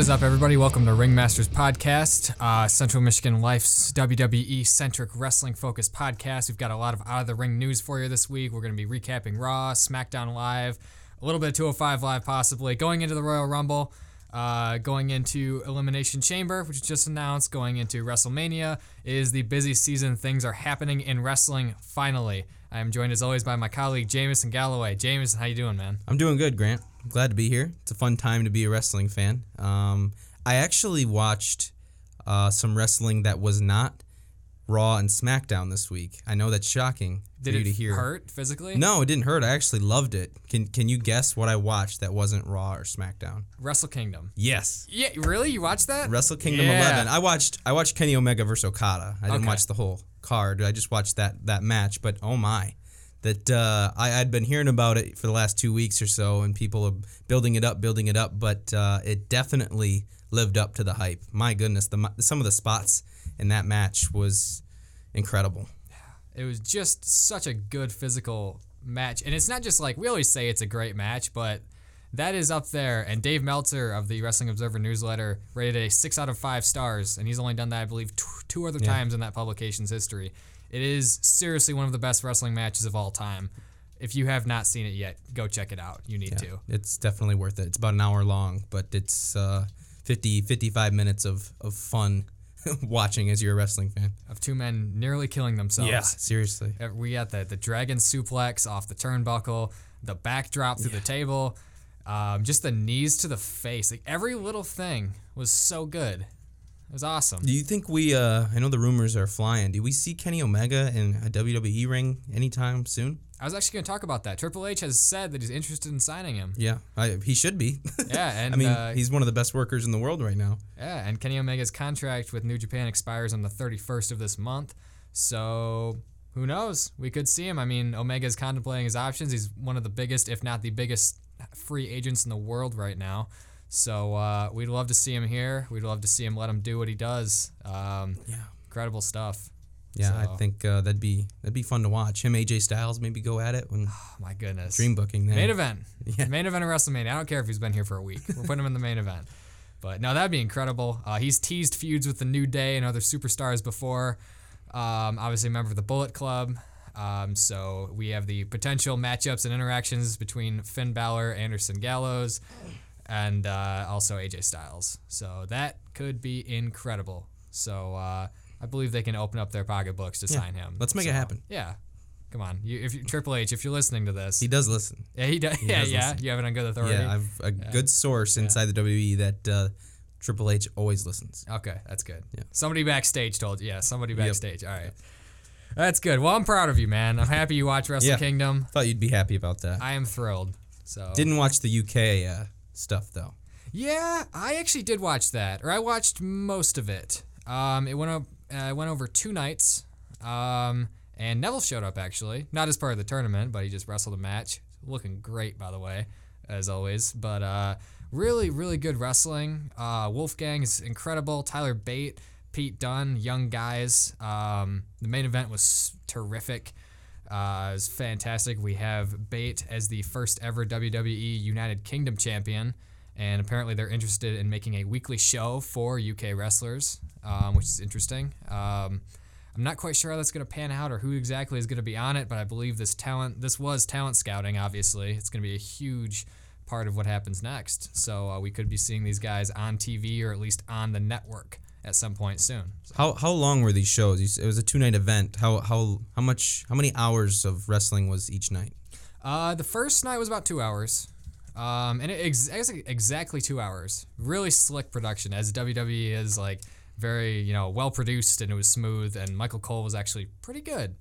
is up, everybody? Welcome to Ringmasters Podcast, uh, Central Michigan Life's WWE centric wrestling focused podcast. We've got a lot of out of the ring news for you this week. We're going to be recapping Raw, SmackDown Live, a little bit of 205 Live, possibly going into the Royal Rumble, uh, going into Elimination Chamber, which is just announced, going into WrestleMania. It is the busy season. Things are happening in wrestling finally. I am joined as always by my colleague Jameson Galloway. Jameson, how you doing, man? I'm doing good, Grant. I'm glad to be here. It's a fun time to be a wrestling fan. Um, I actually watched uh, some wrestling that was not Raw and SmackDown this week. I know that's shocking Did for you to hear. hurt physically? No, it didn't hurt. I actually loved it. Can Can you guess what I watched that wasn't Raw or SmackDown? Wrestle Kingdom. Yes, Yeah, really? You watched that? Wrestle Kingdom Yeah. 11. I watched I watched Kenny Omega versus Okada. I didn't Okay. watch the whole card. I just watched that that match. But oh my, that uh, I had been hearing about it for the last two weeks or so, and people are building it up, building it up. But uh, it definitely lived up to the hype. My goodness, the some of the spots in that match was incredible. It was just such a good physical match. And it's not just like we always say it's a great match, but that is up there. And Dave Meltzer of the Wrestling Observer newsletter rated a six out of five stars. And he's only done that, I believe, t- two other times in that publication's history. It is seriously one of the best wrestling matches of all time. If you have not seen it yet, go check it out. You need to. It's definitely worth it. It's about an hour long, but it's uh, 50, 55 minutes of, of fun watching as you're a wrestling fan. Of two men nearly killing themselves. Yeah, seriously. Uh, We got the the dragon suplex off the turnbuckle, the backdrop through the table, um, just the knees to the face. Like every little thing was so good. It was awesome. Do you think we? Uh, I know the rumors are flying. Do we see Kenny Omega in a WWE ring anytime soon? I was actually going to talk about that. Triple H has said that he's interested in signing him. Yeah, I, he should be. Yeah, and I mean, uh, he's one of the best workers in the world right now. yeah, and Kenny Omega's contract with New Japan expires on the 31st of this month. So who knows? We could see him. I mean, Omega's contemplating his options. He's one of the biggest, if not the biggest, free agents in the world right now. So uh, we'd love to see him here. We'd love to see him let him do what he does. Um, Yeah. incredible stuff. Yeah, So- I think uh, that'd be that'd be fun to watch. Him, AJ Styles, maybe go at it when Oh my goodness. dream booking. Then. Main event. Yeah. Main event of WrestleMania. I don't care if he's been here for a week. We're putting him in the main event. But no, that'd be incredible. Uh, he's teased feuds with the New Day and other superstars before. Um, obviously, a member of the Bullet Club. Um, so we have the potential matchups and interactions between Finn Balor, Anderson Gallows, and uh, also AJ Styles. So that could be incredible. So uh, I believe they can open up their pocketbooks to sign him. let's make it happen. Yeah. Come on, you, if you, Triple H, if you're listening to this, He does listen. yeah, he does. yeah, does yeah. listen. You have it on good authority. Yeah, I've a good source inside the WWE that uh, Triple H always listens. okay, that's good. Yeah. Somebody backstage told you. Yeah, somebody backstage. All right. That's good. Well, I'm proud of you, man. I'm happy you watch Wrestle Yeah. Kingdom. Thought you'd be happy about that. I am thrilled. So Didn't watch the UK uh, stuff though. yeah, I actually did watch that, or I watched most of it. Um, it went up. Uh, went over two nights. Um, and Neville showed up actually, not as part of the tournament, but he just wrestled a match. Looking great, by the way, as always. But uh, really, really good wrestling. Uh, Wolfgang is incredible. Tyler Bate, Pete Dunne, young guys. Um, the main event was terrific. Uh, it's fantastic. We have Bate as the first ever WWE United Kingdom champion, and apparently they're interested in making a weekly show for UK wrestlers, um, which is interesting. Um, I'm not quite sure how that's going to pan out or who exactly is going to be on it, but I believe this talent, this was talent scouting. Obviously, it's going to be a huge part of what happens next. So uh, we could be seeing these guys on TV or at least on the network at some point soon. So, How how long were these shows? You It was a two night event. How how how much how many hours of wrestling was each night? Uh, the first night was about two hours. Um, and it ex- exactly two hours. Really slick production, as WWE is like very you know well produced and it was smooth. And Michael Cole was actually pretty good.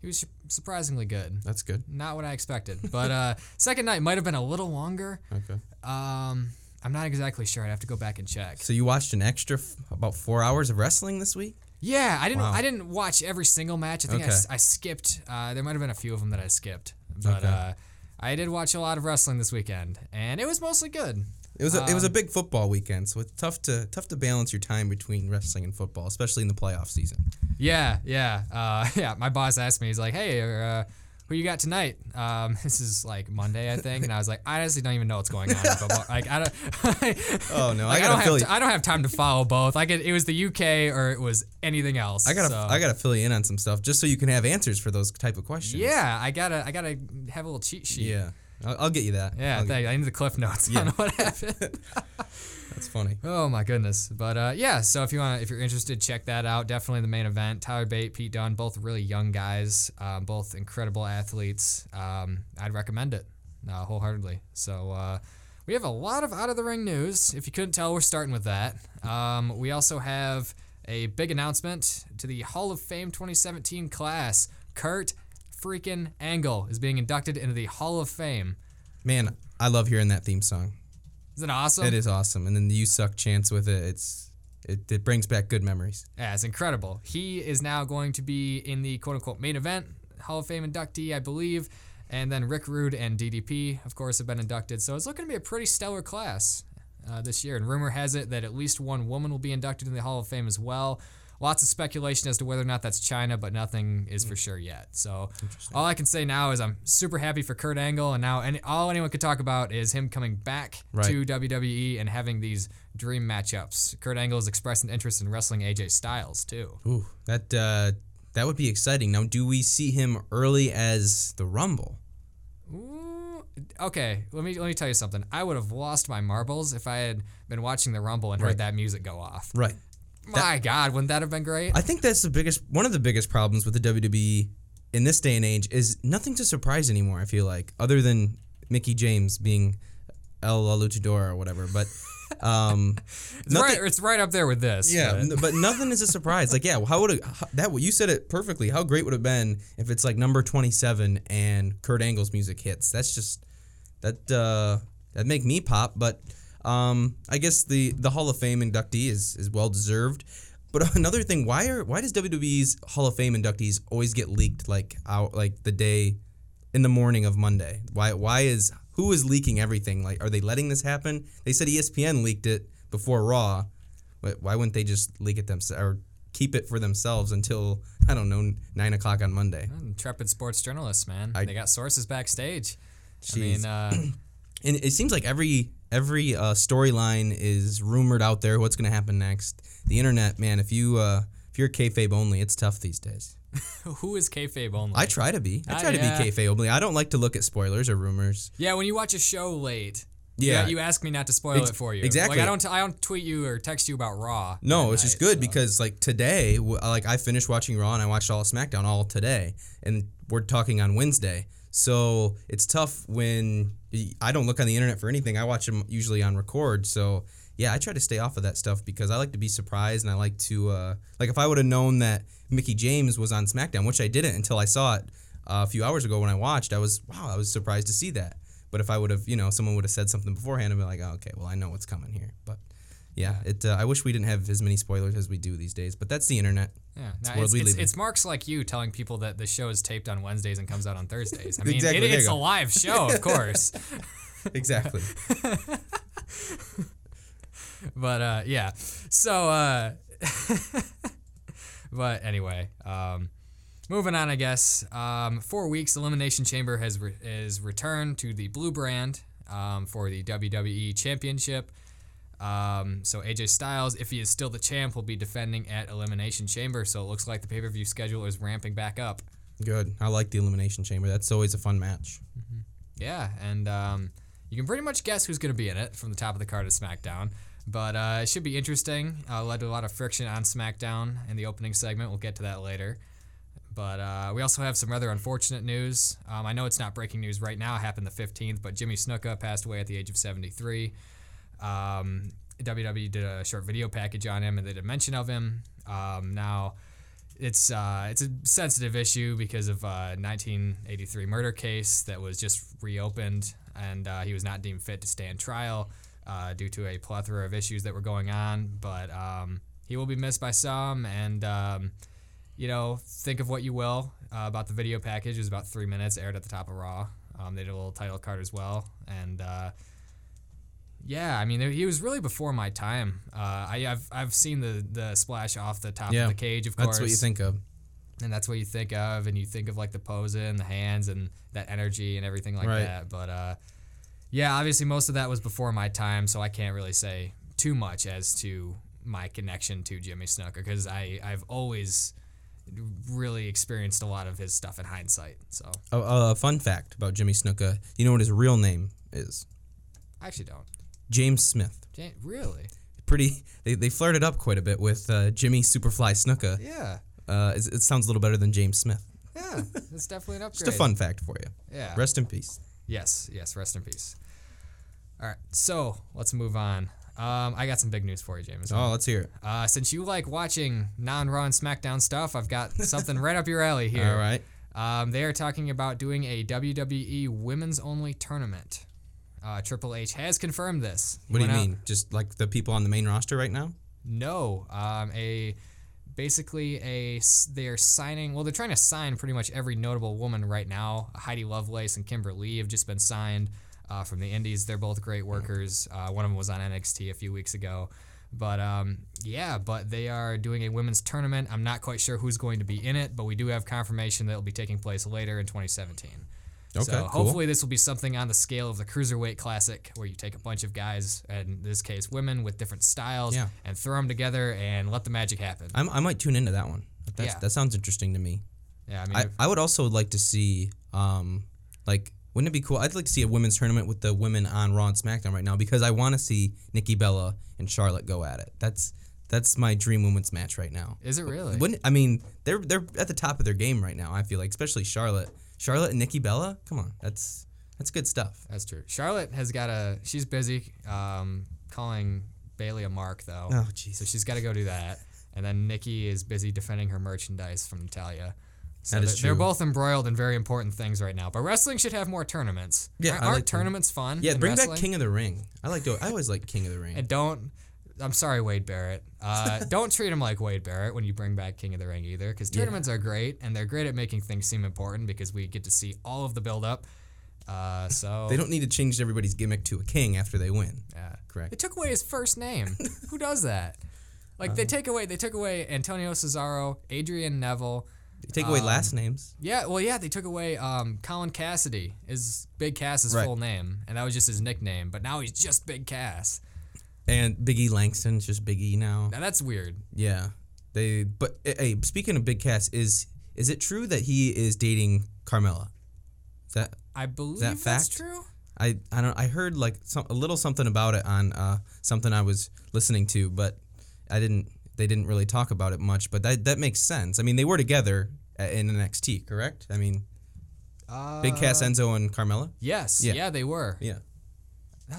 He was surprisingly good. That's good. Not what I expected. But uh, second night might have been a little longer. Okay. Um, I'm not exactly sure. I'd have to go back and check. So you watched an extra f- about four hours of wrestling this week? Yeah, I didn't. Wow. I didn't watch every single match. I think I Okay. I I, skipped. Uh, there might have been a few of them that I skipped, but Okay. uh, I did watch a lot of wrestling this weekend, and it was mostly good. It was a, it was a Um, big football weekend, so it's tough to tough to balance your time between wrestling and football, especially in the playoff season. Yeah, yeah, uh, yeah. My boss asked me, he's like, "Hey, are, uh, who you got tonight? Um, this is like Monday, I think, and I was like, I honestly don't even know what's going on. football. Like, I don't. Oh no, I like, I, got don't have t- I don't have time to follow both. I could. It was the UK or it was anything else. I gotta so- I gotta fill you in on some stuff just so you can have answers for those type of questions. Yeah, I gotta. I gotta have a little cheat sheet. Yeah. I'll, I'll get you that. Yeah, thank you. I need the cliff notes on what happened. that's funny. Oh my goodness. But uh, yeah, so if you want, if you're interested, check that out. Definitely the main event. Tyler Bate, Pete Dunne, both really young guys, um, both incredible athletes. Um, I'd recommend it uh, wholeheartedly. So uh, we have a lot of out of the ring news. If you couldn't tell, we're starting with that. Um, we also have a big announcement to the Hall of Fame 2017 class. Kurt freaking Angle is being inducted into the Hall of Fame. Man, I love hearing that theme song. Isn't it awesome? It is awesome, and then the "You Suck" chants with it. It's it, it brings back good memories. Yeah, it's incredible. He is now going to be in the quote unquote main event, Hall of Fame inductee, I believe. And then Rick Rude and DDP, of course, have been inducted. So it's looking to be a pretty stellar class uh, this year. And rumor has it that at least one woman will be inducted in the Hall of Fame as well. Lots of speculation as to whether or not that's Chyna, but nothing is for sure yet. So all I can say now is I'm super happy for Kurt Angle, and now any, all anyone could talk about is him coming back Right. to WWE and having these dream matchups. Kurt Angle has expressed an interest in wrestling AJ Styles too. Ooh, that uh, that would be exciting. Now, do we see him early as the Rumble? Ooh, okay, let me let me tell you something. I would have lost my marbles if I had been watching the Rumble and heard that music go off. Right. My God, wouldn't that have been great? I think that's the biggest one of the biggest problems with the WWE in this day and age is nothing to surprise anymore. I feel like other than Mickie James being El La Luchador or whatever, but um, it's right, it's right up there with this. Yeah, but- but nothing is a surprise. Like, yeah, how would it, how, that? You said it perfectly. How great would it have been if it's like number twenty-seven and Kurt Angle's music hits? That's just that uh, that make me pop. But um, I guess the the Hall of Fame inductee is is well deserved. But another thing, why are why does WWE's Hall of Fame inductees always get leaked like out like the day in the morning of Monday? Why why is who is leaking everything? Like, are they letting this happen? They said ESPN leaked it before Raw, but why wouldn't they just leak it themselves or keep it for themselves until I don't know nine o'clock on Monday? Intrepid sports journalists, man. I- they got sources backstage. I mean, uh, And it seems like every every uh, storyline is rumored out there. What's going to happen next? The internet, man. If you uh, if you're kayfabe only, it's tough these days. who is kayfabe only? I try to be. I Ah, try yeah. to be kayfabe only. I don't like to look at spoilers or rumors. yeah, when you watch a show late. Yeah. you ask me not to spoil Ex- it for you. exactly. Like I don't, t- I don't tweet you or text you about Raw. No, it's just good so. because like today, w- like I finished watching Raw and I watched all of SmackDown all today, and we're talking on Wednesday. So it's tough when I don't look on the internet for anything. I watch them usually on record. So yeah, I try to stay off of that stuff because I like to be surprised and I like to uh, like if I would have known that Mickie James was on SmackDown, which I didn't until I saw it uh, a few hours ago when I watched. I was wow, I was surprised to see that. But if I would have, you know, someone would have said something beforehand, I'd be like, oh, okay, well, I know what's coming here. But yeah, it. Uh, I wish we didn't have as many spoilers as we do these days, but that's the internet. Yeah, no, it's, it's, it's marks like you telling people that the show is taped on Wednesdays and comes out on Thursdays. I mean, Exactly, it, it's a live show, of course. Exactly. but uh, yeah, so uh, but anyway, um, moving on, I guess. Um, four weeks, Elimination Chamber has re- is returned to the blue brand um, for the WWE Championship. Um, so AJ Styles, if he is still the champ, will be defending at Elimination Chamber. So it looks like the pay per view schedule is ramping back up. Good. I like the elimination chamber. That's always a fun match. Yeah, and um, you can pretty much guess who's going to be in it from the top of the card of SmackDown. But uh, it should be interesting. Uh, led to a lot of friction on SmackDown in the opening segment. We'll get to that later. But uh, we also have some rather unfortunate news. Um, I know it's not breaking news right now. It happened the 15th, but Jimmy Snuka passed away at the age of 73. Um, WWE did a short video package on him, and they did mention of him. Um, now, it's uh, it's a sensitive issue because of a 1983 murder case that was just reopened, and uh, he was not deemed fit to stand trial uh, due to a plethora of issues that were going on. But um, he will be missed by some, and um, you know, think of what you will uh, about the video package. It was about three minutes, aired at the top of Raw. Um, they did a little title card as well, and uh, yeah, I mean, he was really before my time. Uh, I, I've I've seen the the splash off the top Yeah, of the cage, of That's course. That's what you think of. and that's what you think of, and you think of like the pose and the hands and that energy and everything like Right. that. But uh, yeah, obviously most of that was before my time, so I can't really say too much as to my connection to Jimmy Snuka because I I've always really experienced a lot of his stuff in hindsight. So A, a fun fact about Jimmy Snuka. You know what his real name is? I actually don't. James Smith. Jan- really? Pretty. They, they flirted up quite a bit with uh, Jimmy Superfly Snuka. Yeah. Uh, it, it sounds a little better than James Smith. Yeah. It's definitely an upgrade. Just a fun fact for you. Yeah. Rest in peace. Yes, yes, rest in peace. All right, so let's move on. Um, I got some big news for you, James. Oh, let's hear it. Uh, since you like watching non-Raw and SmackDown stuff, I've got something right up your alley here. All right. Um, they are talking about doing a WWE Women's Only tournament. Uh, Triple H has confirmed this. He What do you went out- mean? Just like the people on the main roster right now? No, um, a basically a they're signing. Well, they're trying to sign pretty much every notable woman right now. Heidi Lovelace and Kimber Lee have just been signed uh, from the Indies. They're both great workers. Uh, one of them was on NXT a few weeks ago. But um, yeah, but they are doing a women's tournament. I'm not quite sure who's going to be in it, but we do have confirmation that it'll be taking place later in 2017. Okay, so cool. hopefully this will be something on the scale of the cruiserweight classic, where you take a bunch of guys, and in this case women, with different styles, Yeah. and throw them together and let the magic happen. I'm, I might tune into that one. That's, Yeah. That sounds interesting to me. Yeah, I mean, I, I would also like to see, um, like, wouldn't it be cool? I'd like to see a women's tournament with the women on Raw and SmackDown right now because I want to see Nikki Bella and Charlotte go at it. That's that's my dream women's match right now. is it really? Wouldn't I mean they're they're at the top of their game right now. I feel like, especially Charlotte, Charlotte and Nikki Bella. Come on, that's that's good stuff. That's true. Charlotte has got a. She's busy um, calling Bayley a mark though. Oh jeez. So she's got to go do that. And then Nikki is busy defending her merchandise from Natalya. So That is they're, they're both embroiled in very important things right now. But wrestling should have more tournaments. Yeah, aren't, like to- tournaments fun? yeah, bring wrestling? back King of the Ring. I like to. I always like King of the Ring. And don't. I'm sorry, Wade Barrett. Uh, don't treat him like Wade Barrett when you bring back King of the Ring either, because tournaments are great and they're great at making things seem important because we get to see all of the build up. Uh, so they don't need to change everybody's gimmick to a king after they win. Yeah. Correct. They took away his first name. Who does that? Like Uh-huh. they take away they took away Antonio Cesaro, Adrian Neville. They take away Um, last names. Yeah, well yeah, they took away um, Colin Cassady, is Big Cass's Right. full name, and that was just his nickname. But now he's just Big Cass. And Big E Langston's just Big E now. Now that's weird. Yeah. They but eh, hey, speaking of Big Cass, is is it true that he is dating Carmella? Is that I believe that that's fact? true. I I don't I heard like some a little something about it on uh something I was listening to, but I didn't they didn't really talk about it much, but that that makes sense. I mean, they were together a- in NXT, correct? I mean, Uh, Big Cass, Enzo, and Carmella. Yes. Yeah. Yeah, they were. Yeah, That was a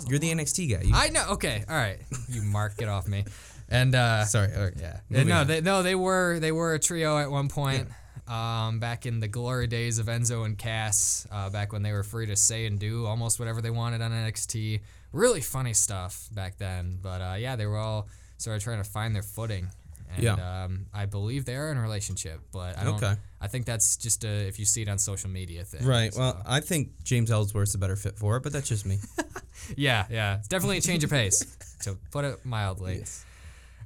you're the NXT guy. You, I know. Okay. All right. You Mark, get off me. And uh, sorry. right. Yeah. Moving no, on. they no, they were they were a trio at one point. Um, back in the glory days of Enzo and Cass, uh, back when they were free to say and do almost whatever they wanted on NXT. Really funny stuff back then. But uh, yeah, they were all sort of trying to find their footing. And Yeah. um, I believe they are in a relationship, but I don't. Okay. I think that's just a if you see it on social media thing. Right. so- Well, I think James Ellsworth's a better fit for it, but that's just me. Yeah, yeah. It's definitely a change of pace, to put it mildly. Yes.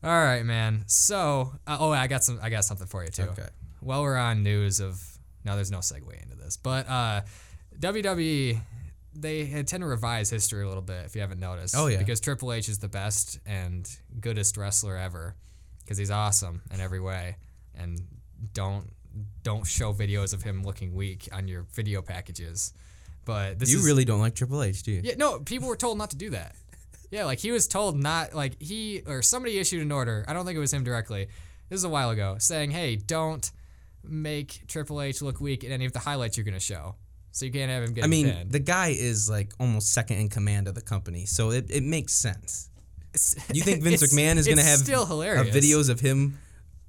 All right, man. So, uh, oh, I got some. I got something for you too. Okay. While we're on news of, no, there's no segue into this, but uh, WWE, they tend to revise history a little bit. If you haven't noticed. Oh, yeah. Because Triple H is the best and goodest wrestler ever, because he's awesome in every way, and don't don't show videos of him looking weak on your video packages. But this you is, really don't like Triple H, do you? yeah, no, people were told not to do that. Yeah, like he was told not, like he or somebody issued an order. I don't think it was him directly. This is a while ago, saying, "Hey, don't make Triple H look weak in any of the highlights you're gonna show, so you can't have him get I mean, pinned." the guy is like almost second in command of the company, so it, it makes sense. You think Vince McMahon is going to have still uh, videos of him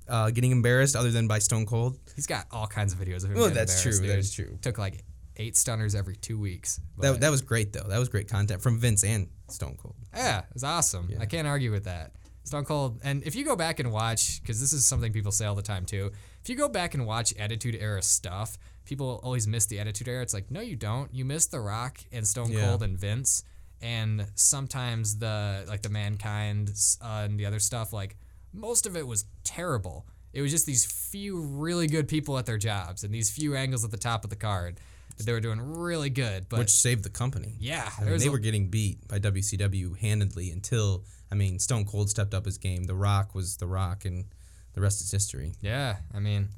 uh, getting embarrassed other than by Stone Cold? He's got all kinds of videos of him. Well, that's true, embarrassed, that dude. is true. Took like eight stunners every two weeks. That, that was great though. That was great content from Vince and Stone Cold. Yeah, it was awesome. I can't argue with that. Stone Cold, and if you go back and watch, because this is something people say all the time too. If you go back and watch Attitude Era stuff, people always miss the Attitude Era. It's like, no, you don't. You miss The Rock and Stone Yeah. Cold and Vince, and sometimes the like the Mankind uh, and the other stuff. Like most of it was terrible. It was just these few really good people at their jobs and these few angles at the top of the card that they were doing really good. But which saved the company. yeah, I mean, they a- were getting beat by WCW handedly until I mean Stone Cold stepped up his game. The Rock was The Rock, and the rest is history. yeah. I mean,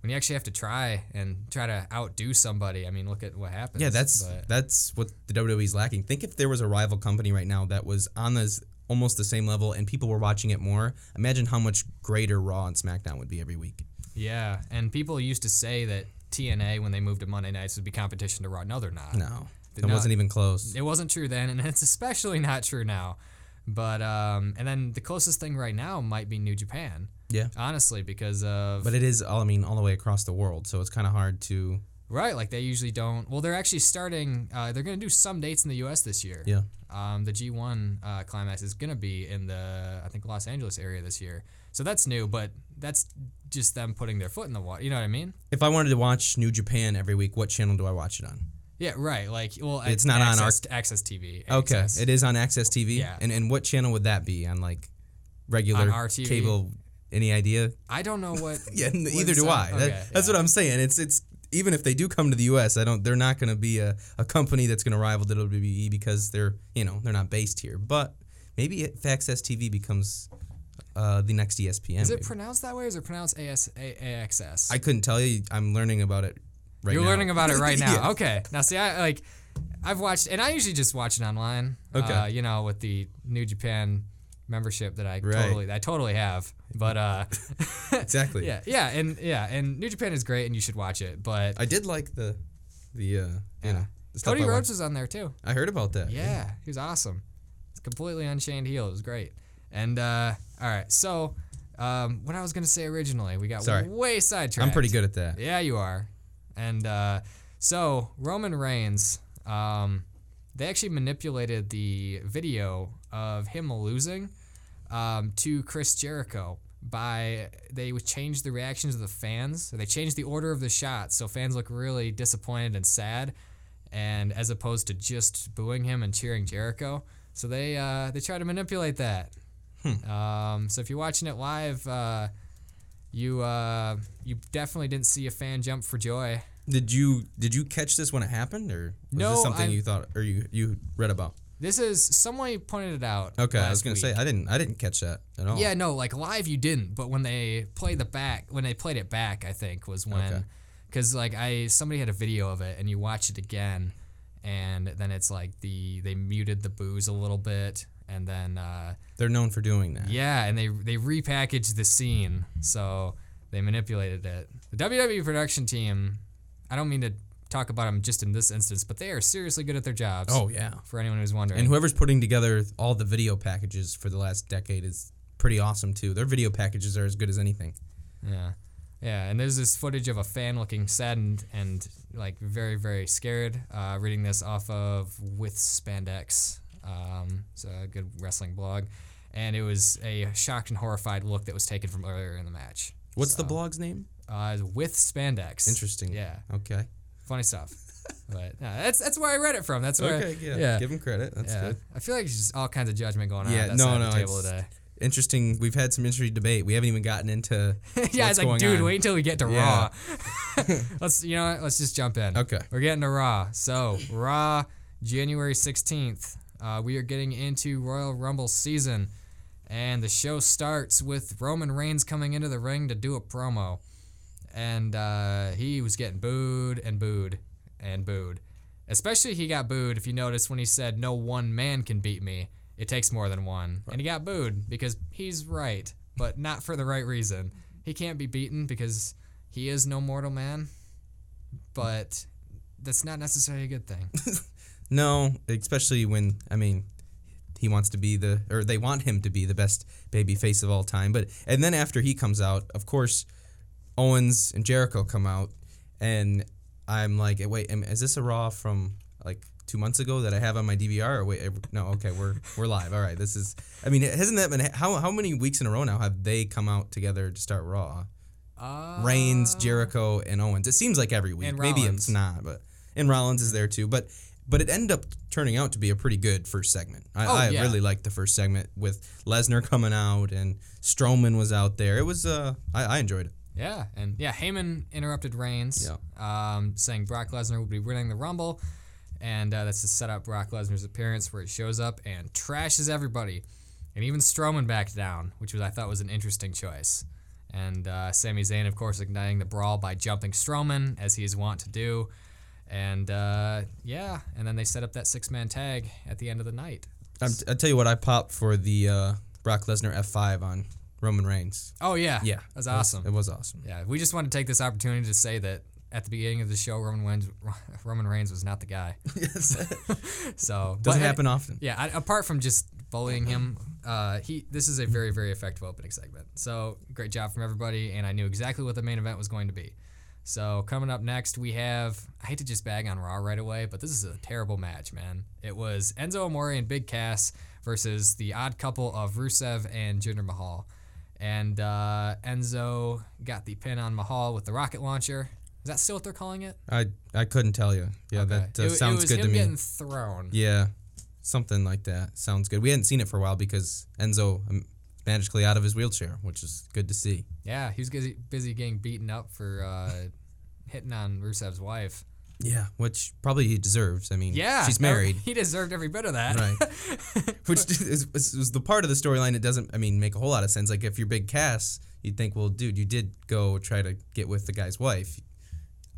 when you actually have to try and try to outdo somebody, I mean, look at what happens. Yeah, that's But- that's what the WWE's lacking. Think if there was a rival company right now that was on this almost the same level and people were watching it more. Imagine how much greater Raw and SmackDown would be every week. yeah. And people used to say that TNA when they moved to Monday nights would be competition to Raw. No, they're not. No, it No. wasn't even close. It wasn't true then, and it's especially not true now. But um, and then the closest thing right now might be New Japan. Yeah. Honestly, because of But it is all I mean all the way across the world, so it's kind of hard to right, like they usually don't. Well, they're actually starting. Uh, they're gonna do some dates in the U.S. this year. yeah. Um, the G1 uh, climax is gonna be in the I think Los Angeles area this year. So that's new, but that's just them putting their foot in the water. You know what I mean? If I wanted to watch New Japan every week, what channel do I watch it on? Yeah, right. Like, well, It's not on our- access, Access TV. Okay, Access. it is on Access TV. Yeah. And and what channel would that be on like regular On cable? Any idea? I don't know what. Yeah, n- what either do. I. That- Okay, that's what I'm saying. It's it's even if they do come to the U.S., I don't. They're not going to be a, a company that's going to rival WWE because they're you know they're not based here. But maybe if Access TV becomes uh, the next ESPN. Is it maybe. pronounced that way, or is it pronounced AS, A, AXS? I couldn't tell you. I'm learning about it right You're now. learning about it right now. Yeah. Okay. Now, see, I like, I've watched, and I usually just watch it online. Okay. Uh, you know, with the New Japan membership that I Right. totally, I totally have. But uh, Exactly. yeah, yeah, and yeah, and New Japan is great, and you should watch it. But I did like the the uh, you know the stuff Cody Rhodes was on there too. I heard about that. Yeah, he was awesome. It's completely unchained heel. It was great. And uh, all right, so um, what I was gonna say originally, we got Sorry. way sidetracked. I'm pretty good at that. Yeah, you are. And uh, so Roman Reigns, um, they actually manipulated the video of him losing um, to Chris Jericho by they changed the reactions of the fans. They changed the order of the shots so fans look really disappointed and sad, and as opposed to just booing him and cheering Jericho. So they uh, they try to manipulate that. Um, so if you're watching it live, uh, you uh, you definitely didn't see a fan jump for joy. Did you did you catch this when it happened, or was No, this something I- you thought or you you read about? This is someone pointed it out. Okay, I was gonna week. say I didn't I didn't catch that at all. Yeah, no, like live you didn't, but when they played the back, when they played it back, I think was when, Okay. because like I somebody had a video of it and you watch it again, and then it's like the they muted the booze a little bit, and then uh, they're known for doing that. yeah, and they they repackaged the scene, so they manipulated it. The WWE production team, I don't mean to talk about them just in this instance, but they are seriously good at their jobs. Oh yeah. for anyone who's wondering. And whoever's putting together all the video packages for the last decade is pretty awesome too. Their video packages are as good as anything. Yeah. Yeah, and there's this footage of a fan looking saddened and, and like very, very scared. Uh, reading this off of With Spandex. Um, it's a good wrestling blog. And it was a shocked and horrified look that was taken from earlier in the match. What's the blog's name? Uh, with Spandex. Interesting. Yeah, Okay. funny stuff. but no, that's that's where I read it from. That's where. Okay. Yeah. yeah. Give him credit. That's yeah. good. I feel like there's just all kinds of judgment going on Yeah, no, no, the table today. Interesting. We've had some interesting debate. We haven't even gotten into. yeah, it's like, dude, on. wait until we get to Yeah. Raw. let's, you know what? Let's just jump in. Okay. We're getting to Raw. So, Raw, January 16th. Uh, we are getting into Royal Rumble season. And the show starts with Roman Reigns coming into the ring to do a promo. And uh, he was getting booed and booed and booed. Especially he got booed, if you notice, when he said, No one man can beat me. It takes more than one. And he got booed because he's right, but not for the right reason. He can't be beaten because he is no mortal man, but that's not necessarily a good thing. No, especially when I mean, he wants to be the or they want him to be the best baby face of all time. But and then after he comes out, of course, Owens and Jericho come out, and I'm like, wait, is this a Raw from like two months ago that I have on my DVR? Or wait, no, okay, we're we're live. All right, this is. I mean, hasn't that been how how many weeks in a row now have they come out together to start Raw? Uh, Reigns, Jericho, and Owens. It seems like every week. Maybe it's not, but and Rollins is there too. But but it ended up turning out to be a pretty good first segment. I, Oh, I yeah. really liked the first segment with Lesnar coming out and Strowman was out there. It was uh, I, I enjoyed it. Yeah, and yeah, Heyman interrupted Reigns, um, saying Brock Lesnar would be winning the Rumble, and uh, that's to set up Brock Lesnar's appearance where he shows up and trashes everybody, and even Strowman backed down, which was I thought was an interesting choice. And uh, Sami Zayn, of course, igniting the brawl by jumping Strowman as he is wont to do, and uh, yeah, and then they set up that six-man tag at the end of the night. I'm, I tell you what, I popped for the uh, Brock Lesnar F5 on Roman Reigns. Oh yeah, Yeah, that's it was- awesome. It was awesome. Yeah, we just want to take this opportunity to say that at the beginning of the show, Roman Reigns, Roman Reigns was not the guy. Yes. so Doesn't happen often. Yeah, I, apart from just bullying him, uh, he this is a very very effective opening segment. So great job from everybody, and I knew exactly what the main event was going to be. So coming up next, we have I hate to just bag on Raw right away, but this is a terrible match, man. It was Enzo Amore and Big Cass versus the odd couple of Rusev and Jinder Mahal. And uh, Enzo got the pin on Mahal with the rocket launcher. Is that still what they're calling it? I I couldn't tell you. Yeah, Okay. that uh, it, it sounds was good him to me. getting thrown. Yeah, something like that sounds good. We hadn't seen it for a while because Enzo um, magically out of his wheelchair, which is good to see. Yeah, he was busy, busy getting beaten up for uh, hitting on Rusev's wife. Yeah, which probably he deserves. I mean, Yeah, she's no, married, He deserved every bit of that. right? which is, is, is the part of the storyline that doesn't. I mean, make a whole lot of sense. Like if you're Big Cass, you'd think, well, dude, you did go try to get with the guy's wife.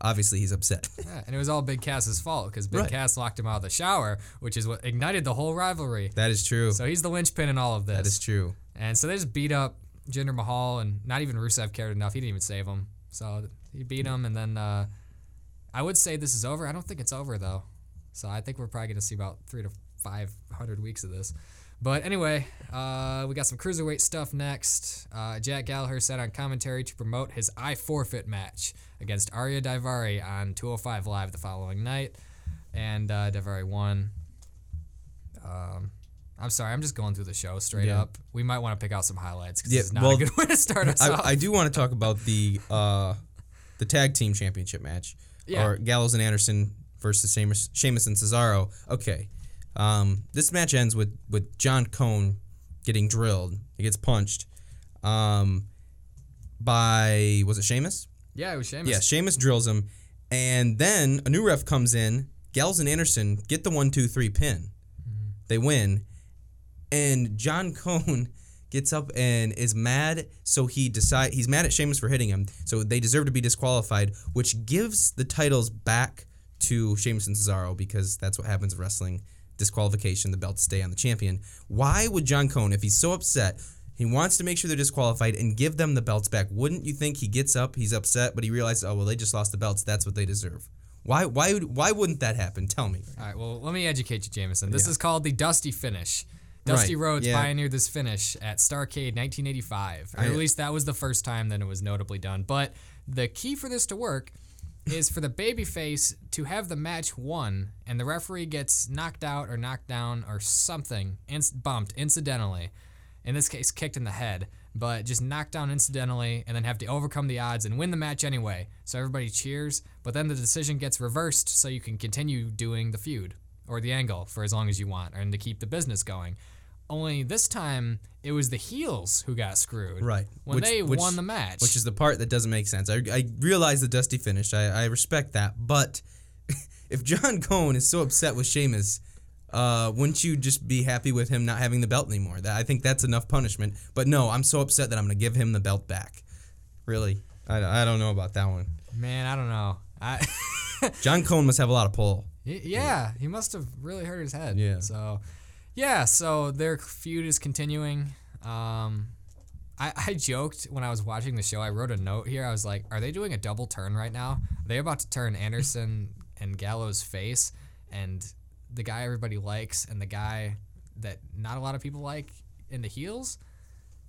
Obviously, he's upset. Yeah, and it was all Big Cass's fault because Big Right. Cass locked him out of the shower, which is what ignited the whole rivalry. that is true. So he's the linchpin in all of this. that is true. And so they just beat up Jinder Mahal, and not even Rusev cared enough. He didn't even save him. So he beat him, and then uh, I would say this is over. I don't think it's over though. So I think we're probably gonna see about three to five hundred weeks of this. But anyway, uh, we got some cruiserweight stuff next. Uh, Jack Gallagher said on commentary to promote his I forfeit match against Arya Daivari on 205 Live the following night, and uh, Daivari won. Um, I'm sorry, I'm just going through the show straight Yeah. up. We might want to pick out some highlights because Yeah, is not well, a good way to start us off. I, I do want to talk about the uh, the tag team championship match, Yeah. or Gallows and Anderson versus Sheamus, Sheamus and Cesaro. Okay, um, this match ends with with John Cone getting drilled. He gets punched um, by was it Sheamus? yeah, it was Sheamus. Yeah, Sheamus drills him, and then a new ref comes in. Gallows and Anderson get the one, two, three pin. They win, and John Cone gets up and is mad. So he decide he's mad at Sheamus for hitting him. So they deserve to be disqualified, which gives the titles back to Sheamus and Cesaro because that's what happens in wrestling. Disqualification, the belts stay on the champion. Why would John Cone, if he's so upset, he wants to make sure they're disqualified and give them the belts back? Wouldn't you think he gets up, he's upset, but he realizes, oh well, they just lost the belts. That's what they deserve. Why? Why? would- Why wouldn't that happen? Tell me. All right, well, let me educate you, Jameson. This Yeah. is called the Dusty Finish. Dusty Right, Rhodes yeah. pioneered this finish at Starcade 1985. Or at least that was the first time that it was notably done. But the key for this to work is for the babyface to have the match won and the referee gets knocked out or knocked down or something, inc- bumped incidentally. In this case, kicked in the head, but just knocked down incidentally and then have to overcome the odds and win the match anyway. So everybody cheers, but then the decision gets reversed so you can continue doing the feud or the angle for as long as you want and to keep the business going. Only this time it was the heels who got screwed. Right. When Which- they which- won the match. Which is the part that doesn't make sense. I, I realize the Dusty finish. I, I respect that. But if John Cone is so upset with Sheamus, uh, wouldn't you just be happy with him not having the belt anymore? That I think that's enough punishment. But no, I'm so upset that I'm going to give him the belt back. Really? I, I don't know about that one. Man, I don't know. I John Cone must have a lot of pull. Y- Yeah, he must have really hurt his head. Yeah. So, yeah, so their feud is continuing. Um, I, I joked when I was watching the show, I wrote a note here. I was like, are they doing a double turn right now? Are they about to turn Anderson and Gallows face and the guy everybody likes and the guy that not a lot of people like in the heels?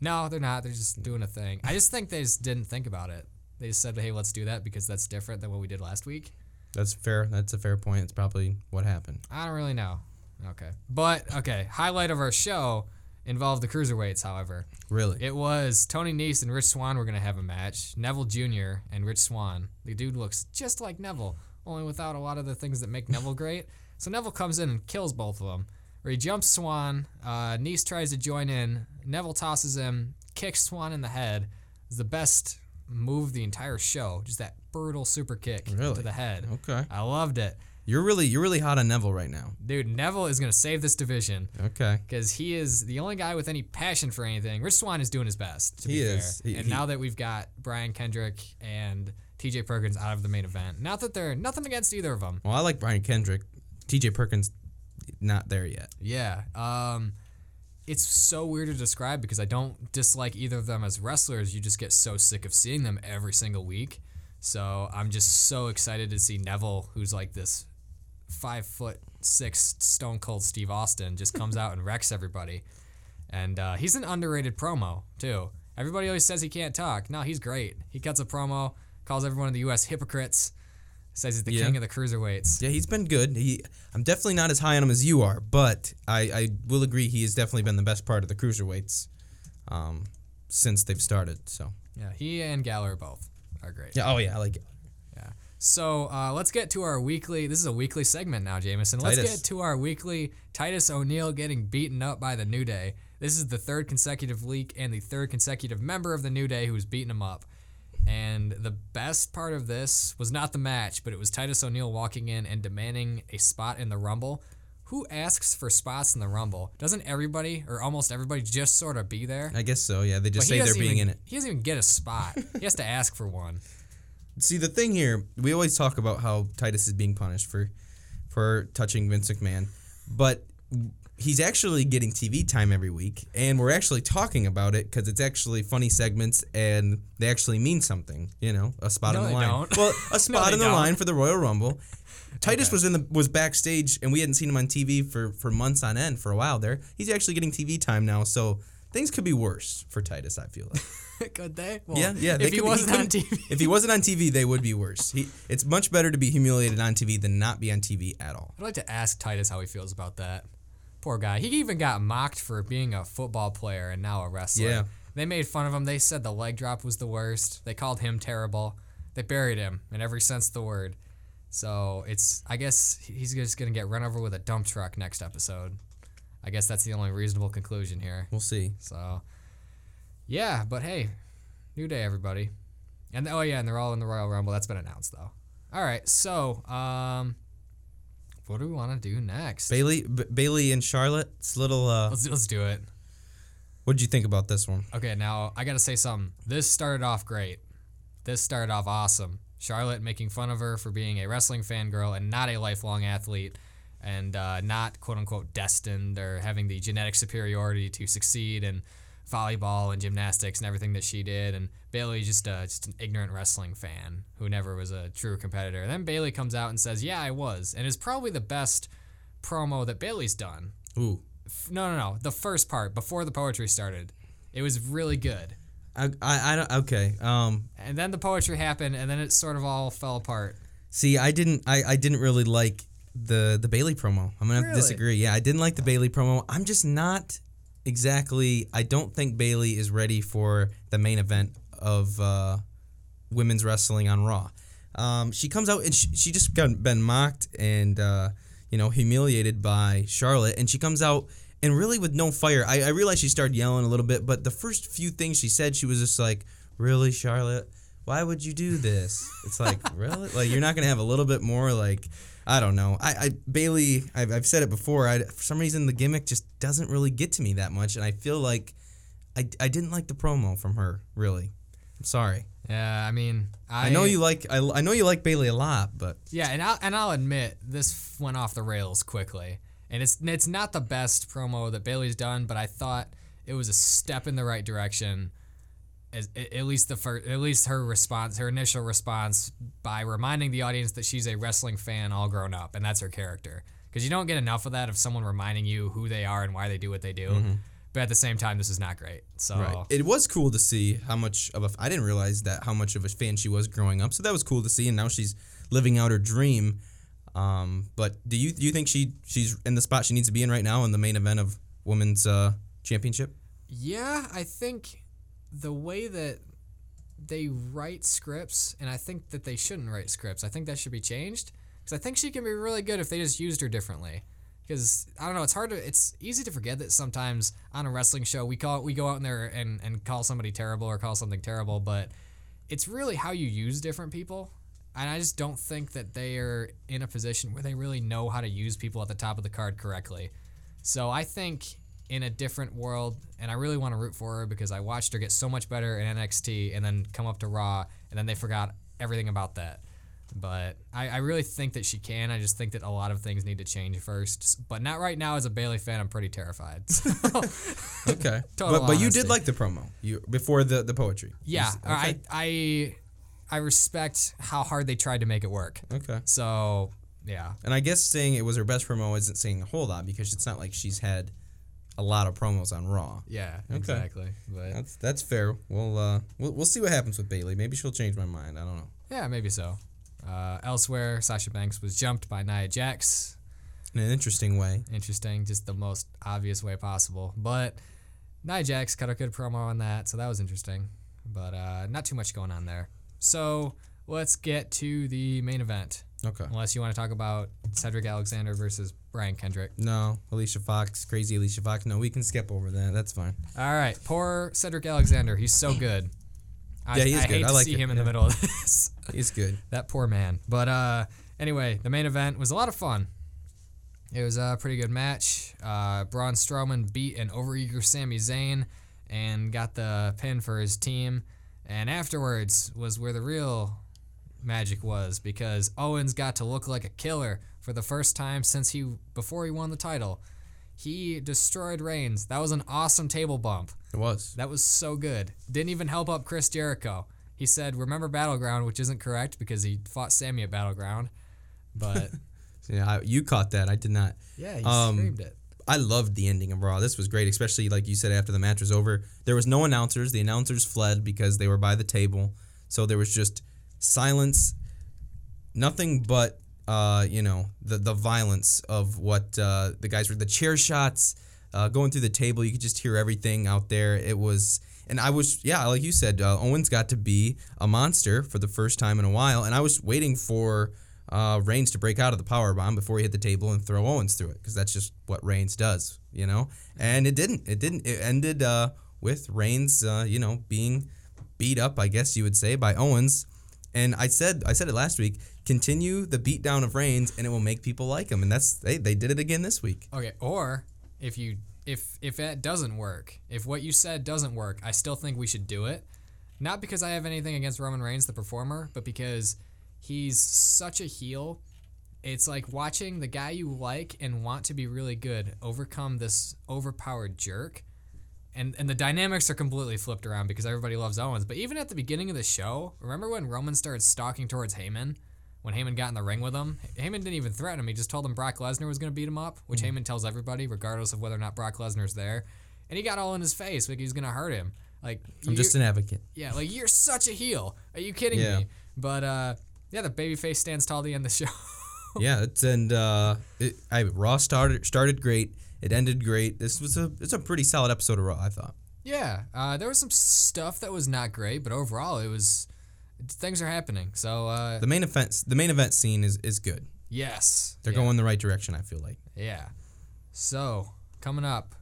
No, they're not. They're just doing a thing. I just think they just didn't think about it. They just said, hey, let's do that because that's different than what we did last week. That's fair. That's a fair point. It's probably what happened. I don't really know. Okay. But, okay, highlight of our show involved the cruiserweights, however. Really? It was Tony Nese and Rich Swann were going to have a match. Neville Jr. and Rich Swann. The dude looks just like Neville, only without a lot of the things that make Neville great. So Neville comes in and kills both of them. Where he jumps Swann, uh, Nese tries to join in. Neville tosses him, kicks Swann in the head. It's the best move of the entire show. Just that brutal super kick Really? to the head. Okay. I loved it. You're really you're really hot on Neville right now. Dude, Neville is to save this division Okay. because he is the only guy with any passion for anything. Rich Swann is doing his best. To He be is. Fair. He- and he- now that we've got Brian Kendrick and TJ Perkins out of the main event, not that they're nothing against either of them. Well, I like Brian Kendrick. T.J. Perkins, not there yet. Yeah. Um, it's so weird to describe because I don't dislike either of them as wrestlers. You just get so sick of seeing them every single week. So I'm just so excited to see Neville, who's like this five foot six stone cold Steve Austin, just comes out and wrecks everybody. And uh, he's an underrated promo too. Everybody always says he can't talk. No, he's great. He cuts a promo, calls everyone in the U.S. hypocrites, says he's the Yeah. king of the cruiserweights. Yeah, he's been good. He, I'm definitely not as high on him as you are, but I, I will agree he has definitely been the best part of the cruiserweights, um, since they've started. So Yeah, he and Gallagher both are great. yeah, oh yeah, I like it. Yeah. So uh, let's get to our weekly. This is a weekly segment now, Jameson. Let's Titus. get to our weekly Titus O'Neil getting beaten up by the New Day. This is the third consecutive week and the third consecutive member of the New Day who's beaten him up. And the best part of this was not the match, but it was Titus O'Neil walking in and demanding a spot in the Rumble. Who asks for spots in the Rumble? Doesn't everybody or almost everybody just sort of be there? I guess so. Yeah, they just But say they're being even- in it. He doesn't even get a spot. he has to ask for one. See, the thing here, we always talk about how Titus is being punished for, for touching Vince McMahon, but he's actually getting TV time every week, and we're actually talking about it because it's actually funny segments and they actually mean something. You know, a spot No, on the they line. don't. Well, a spot in the don't. line for the Royal Rumble. Titus was in the was backstage, and we hadn't seen him on TV for for months on end for a while there. He's actually getting TV time now, so things could be worse for Titus. I feel like. Could they? Well, Yeah, yeah. they If he could wasn't on TV. if he wasn't on TV, they would be worse. He, it's much better to be humiliated on TV than not be on TV at all. I'd like to ask Titus how he feels about that. Poor guy. He even got mocked for being a football player and now a wrestler. Yeah. They made fun of him. They said the leg drop was the worst. They called him terrible. They buried him in every sense of the word. So it's, I guess he's just going to get run over with a dump truck next episode. I guess that's the only reasonable conclusion here. We'll see. So, yeah, but hey, new day, everybody. And oh yeah, and they're all in the Royal Rumble. That's been announced though. All right, so um, what do we want to do next? Bayley, B- Bayley and Charlotte's little. Uh, Let's let's do it. what did you think about this one? Okay, now I gotta say something. This started off great. This started off awesome. Charlotte making fun of her for being a wrestling fangirl and not a lifelong athlete, and uh, not quote unquote destined or having the genetic superiority to succeed in volleyball and gymnastics and everything that she did. And Bayley just uh, just an ignorant wrestling fan who never was a true competitor. then Bayley comes out and says, "Yeah, I was," and is probably the best promo that Bayley's done. Ooh, F- No, no, no. The first part before the poetry started, it was really good. I, I, I don't. Okay. Um, And then the poetry happened, and then it sort of all fell apart. see, I didn't. I, I didn't really like the the Bayley promo. I'm gonna have Really? to disagree. Yeah, I didn't like the Bayley promo. I'm just not exactly. I don't think Bayley is ready for the main event of uh, women's wrestling on Raw. Um, she comes out and she, she just got been mocked and uh, you know humiliated by Charlotte, and she comes out and really with no fire. I, I realized she started yelling a little bit, but the first few things she said, she was just like, "Really, Charlotte? Why would you do this?" It's like, really, like you're not gonna have a little bit more like. I don't know. I, I Bayley. I've, I've said it before. I, for some reason, the gimmick just doesn't really get to me that much, and I feel like I, I didn't like the promo from her. Really, I'm sorry. Yeah, I mean, I, I know you like I, I know you like Bayley a lot, but Yeah, and I'll and I'll admit this went off the rails quickly, and it's it's not the best promo that Bayley's done, but I thought it was a step in the right direction. As, at least the first, at least her response, her initial response, by reminding the audience that she's a wrestling fan, all grown up, and that's her character. Because you don't get enough of that of someone reminding you who they are and why they do what they do. But at the same time, this is not great. So it was cool to see how much of a I didn't realize that how much of a fan she was growing up. So that was cool to see, and now she's living out her dream. Um, but do you do you think she she's in the spot she needs to be in right now in the main event of women's uh, championship? Yeah, I think the way that they write scripts, and I think that they shouldn't write scripts. I think that should be changed. because I think she can be really good if they just used her differently. Because I don't know, it's hard to, it's easy to forget that sometimes on a wrestling show we call we go out in there and and call somebody terrible or call something terrible, but it's really how you use different people. And I just don't think that they are in a position where they really know how to use people at the top of the card correctly. So I think in a different world, and I really want to root for her because I watched her get so much better in NXT and then come up to Raw, and then they forgot everything about that. But I, I really think that she can. I just think that a lot of things need to change first. But not right now. As a Bayley fan, I'm pretty terrified. So, Okay. But but you did like the promo. You before the the poetry. yeah, I I s- I I I respect how hard they tried to make it work. Okay. So yeah, And I guess saying it was her best promo isn't saying a whole lot because it's not like she's had a lot of promos on Raw. yeah, exactly. But That's that's fair. We'll uh we'll, we'll see what happens with Bayley. Maybe she'll change my mind. I don't know. yeah, maybe so. Uh, elsewhere, Sasha Banks was jumped by Nia Jax. In an interesting way. Interesting, just the most obvious way possible. But Nia Jax cut a good promo on that, so that was interesting. But uh, not too much going on there. So let's get to the main event. Okay. Unless you want to talk about Cedric Alexander versus Brian Kendrick. No, Alicia Fox, crazy Alicia Fox. No, we can skip over that. That's fine. All right, poor Cedric Alexander. He's so good. I, Yeah, he is I good. hate I to like see it, him in the middle of this. He's good. that poor man. But uh, anyway, the main event was a lot of fun. It was a pretty good match. Uh, Braun Strowman beat an overeager Sami Zayn and got the pin for his team. And afterwards was where the real magic was because Owens got to look like a killer for the first time since he before he won the title. He destroyed Reigns. That was an awesome table bump. It was. That was so good. Didn't even help up Chris Jericho. He said, "Remember Battleground," which isn't correct because he fought Sami at Battleground. But Yeah, I, you caught that. I did not. yeah, he Um, screamed it. I loved the ending of Raw. This was great, especially like you said after the match was over. There was no announcers. The announcers fled because they were by the table. So there was just silence, nothing but uh, you know the the violence of what uh, the guys were. The chair shots uh, going through the table. You could just hear everything out there. It was, and I was yeah, like you said, uh, Owens got to be a monster for the first time in a while, and I was waiting for uh, Reigns to break out of the power bomb before he hit the table and throw Owens through it because that's just what Reigns does, you know. And it didn't. It didn't. It ended uh, with Reigns, you know, being beat up, I guess you would say, by Owens. And I said, I said it last week. Continue the beatdown of Reigns, and it will make people like him. And that's they, they did it again this week. Okay, or if you if if that doesn't work, if what you said doesn't work, I still think we should do it. Not because I have anything against Roman Reigns, the performer, but because he's such a heel. It's like watching the guy you like and want to be really good overcome this overpowered jerk. And, and the dynamics are completely flipped around because everybody loves Owens. But even at the beginning of the show, remember when Roman started stalking towards Heyman? When Heyman got in the ring with him? Heyman didn't even threaten him. He just told him Brock Lesnar was going to beat him up, which Heyman tells everybody, regardless of whether or not Brock Lesnar's there. And he got all in his face like he's going to hurt him. Like, I'm just an advocate. yeah, like you're such a heel. Are you kidding Yeah. me? But uh, yeah, the babyface stands tall at the end of the show. yeah, it's and uh, it, I Raw started started great. It ended great. This was a it's a pretty solid episode of Raw. I thought. yeah, uh, there was some stuff that was not great, but overall it was things are happening. So uh, The main event the main event scene is is good. yes, They're yeah, going the right direction. I feel like. Yeah. So coming up,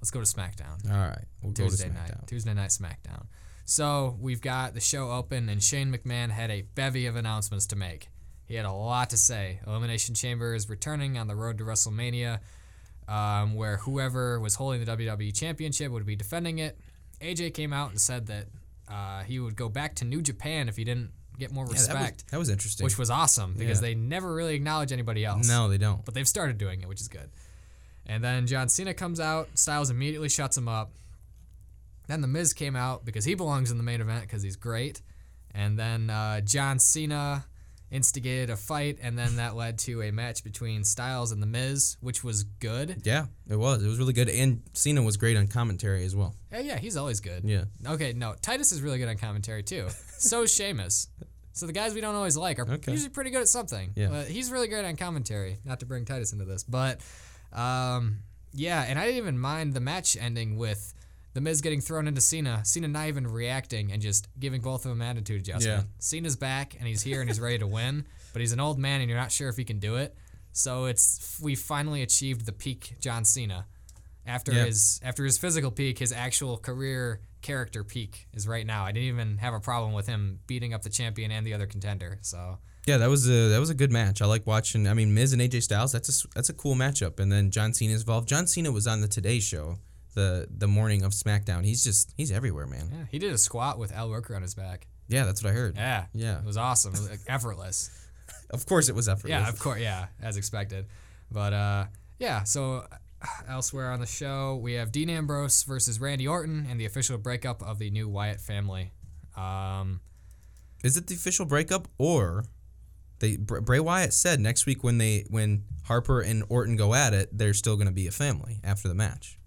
let's go to SmackDown. All right, we'll Tuesday go to night. Tuesday night SmackDown. So we've got the show open, and Shane McMahon had a bevy of announcements to make. He had a lot to say. Elimination Chamber is returning on the road to WrestleMania, um, where whoever was holding the WWE Championship would be defending it. AJ came out and said that uh, he would go back to New Japan if he didn't get more Yeah, that was, respect, that was interesting. which was awesome because Yeah. they never really acknowledge anybody else no, they don't. but they've started doing it, which is good. And then John Cena comes out, Styles immediately shuts him up. Then The Miz came out because he belongs in the main event because he's great. And then uh, John Cena instigated a fight, and then that led to a match between Styles and The Miz, which was good. Yeah, it was. It was really good, and Cena was great on commentary as well. Yeah, yeah, he's always good. Yeah. Okay, no, Titus is really good on commentary too. So is Sheamus. So the guys we don't always like are Okay. usually pretty good at something. Yeah. But he's really great on commentary. Not to bring Titus into this, but um, yeah, and I didn't even mind the match ending with The Miz getting thrown into Cena. Cena not even reacting and just giving both of them attitude adjustment. Yeah. Cena's back and he's here and he's ready to win, but he's an old man and you're not sure if he can do it. So it's we finally achieved the peak John Cena. After Yeah. his after his physical peak, his actual career character peak is right now. I didn't even have a problem with him beating up the champion and the other contender. So Yeah, that was a that was a good match. I like watching. I mean, Miz and AJ Styles. That's a that's a cool matchup. And then John Cena's involved. John Cena was on the Today Show the the morning of SmackDown. He's just he's everywhere, man. yeah, he did a squat with Al Roker on his back. Yeah, that's what I heard. Yeah, Yeah. it was awesome. It was like, effortless. Of course, it was effortless. Yeah, of course. Yeah, as expected. But uh, yeah. So uh, elsewhere on the show, we have Dean Ambrose versus Randy Orton and the official breakup of the new Wyatt family. Um, Is it the official breakup or they Br- Bray Wyatt said next week when they when Harper and Orton go at it, they're still going to be a family after the match.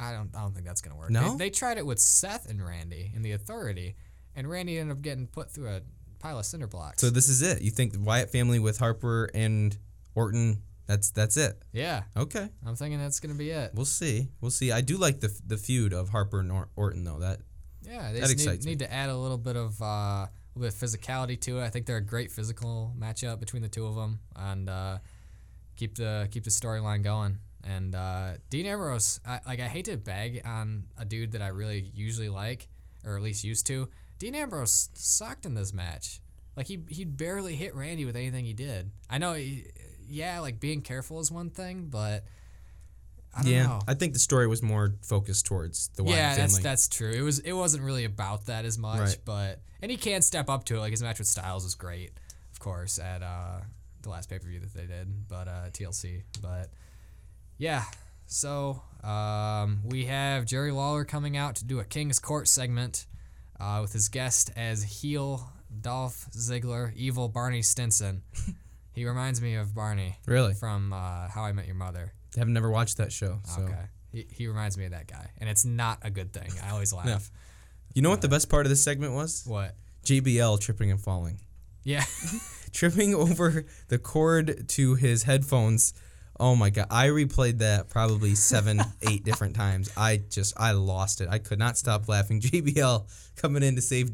I don't. I don't think that's gonna work. No? They, they tried it with Seth and Randy in the Authority, and Randy ended up getting put through a pile of cinder blocks. So this is it. You think the Wyatt family with Harper and Orton? That's that's it. yeah, Okay, I'm thinking that's gonna be it. we'll see. We'll see. I do like the the feud of Harper and Orton though. That Yeah, they That just excites need, me. need to add a little bit of uh, a little bit of physicality to it. I think they're a great physical matchup between the two of them, and uh, keep the keep the storyline going. And uh, Dean Ambrose, I, like I hate to bag on a dude that I really usually like, or at least used to. Dean Ambrose sucked in this match. Like he he barely hit Randy with anything he did. I know, he, yeah, like being careful is one thing, but I don't yeah, know. I think the story was more focused towards the Wyatt Yeah, family. that's that's true. It was it wasn't really about that as much, Right. but and he can't step up to it. Like his match with Styles was great, of course, at uh, the last pay per view that they did, but uh, TLC. But yeah, so um, we have Jerry Lawler coming out to do a King's Court segment uh, with his guest as heel Dolph Ziggler, evil Barney Stinson. he reminds me of Barney really. from uh, How I Met Your Mother. I've never watched that show. So Okay. He, he reminds me of that guy, and it's not a good thing. I always laugh. you know what the best part of this segment was? What? JBL tripping and falling. Yeah. tripping over the cord to his headphones. Oh my god! I replayed that probably seven, eight different times. I just I lost it. I could not stop laughing. JBL coming in to save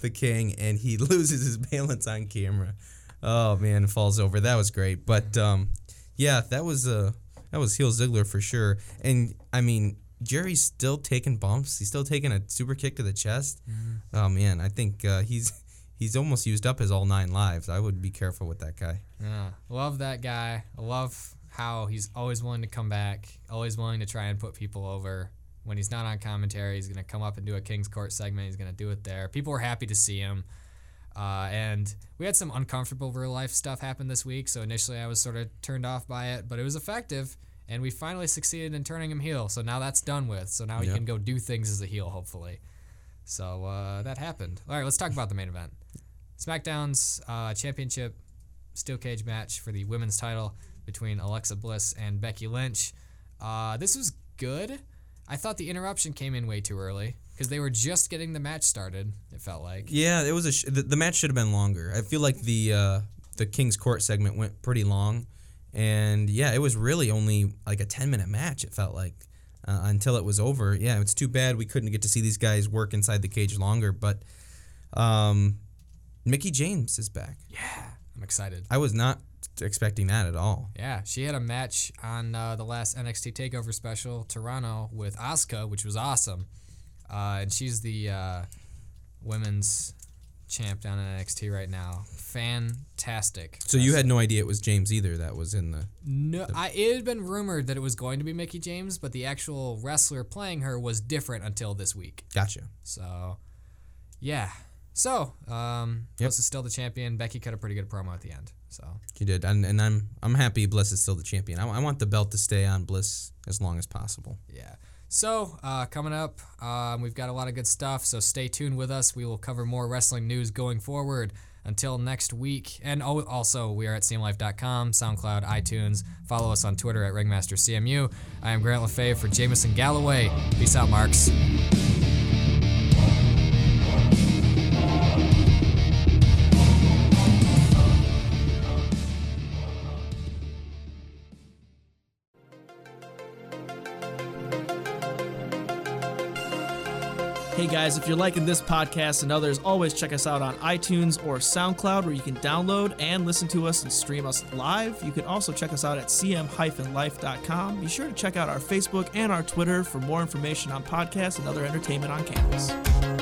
the king, and he loses his balance on camera. Oh man, falls over. That was great. But um, yeah, that was uh that was heel Ziggler for sure. And I mean, Jerry's still taking bumps. He's still taking a super kick to the chest. Oh man, I think uh, he's he's almost used up his all nine lives. I would be careful with that guy. yeah. Love that guy. I love how he's always willing to come back, always willing to try and put people over. When he's not on commentary, he's going to come up and do a King's Court segment. He's going to do it there. People were happy to see him. Uh, and we had some uncomfortable real life stuff happen this week. So initially I was sort of turned off by it, but it was effective. And we finally succeeded in turning him heel. So now that's done with. So now he can go do things as a heel, hopefully. So uh, that happened. All right, let's talk about the main event. SmackDown's uh, championship steel cage match for the women's title between Alexa Bliss and Becky Lynch. Uh, this was good. I thought the interruption came in way too early because they were just getting the match started. It felt like. Yeah, it was a sh- the, the match should have been longer. I feel like the uh, the King's Court segment went pretty long, and yeah, it was really only like a ten minute match. It felt like uh, until it was over. Yeah, it's too bad we couldn't get to see these guys work inside the cage longer. But um, Mickie James is back. Yeah, I'm excited. I was not expecting that at all. Yeah, she had a match on uh, the last NXT Takeover special, Toronto, with Asuka, which was awesome. Uh, and she's the uh, women's champ down in NXT right now. Fantastic. So you had no idea it was James either. That was in the. No, I, it had been rumored that it was going to be Mickie James, but the actual wrestler playing her was different until this week. Gotcha. So, yeah. So, um, Yep. Still the champion. Becky cut a pretty good promo at the end. So, You did, and, and I'm I'm happy Bliss is still the champion. I, I want the belt to stay on Bliss as long as possible. yeah. So, uh, coming up, um, we've got a lot of good stuff. So, stay tuned with us. We will cover more wrestling news going forward. Until next week. And al- also, we are at CMLife.com, SoundCloud, iTunes. Follow us on Twitter at RingmasterCMU. I am Grant LaFave for Jameson Galloway. Peace out, Marks. Guys, if you're liking this podcast and others, always check us out on iTunes or SoundCloud where you can download and listen to us and stream us live. You can also check us out at cm-life.com. Be sure to check out our Facebook and our Twitter for more information on podcasts and other entertainment on campus.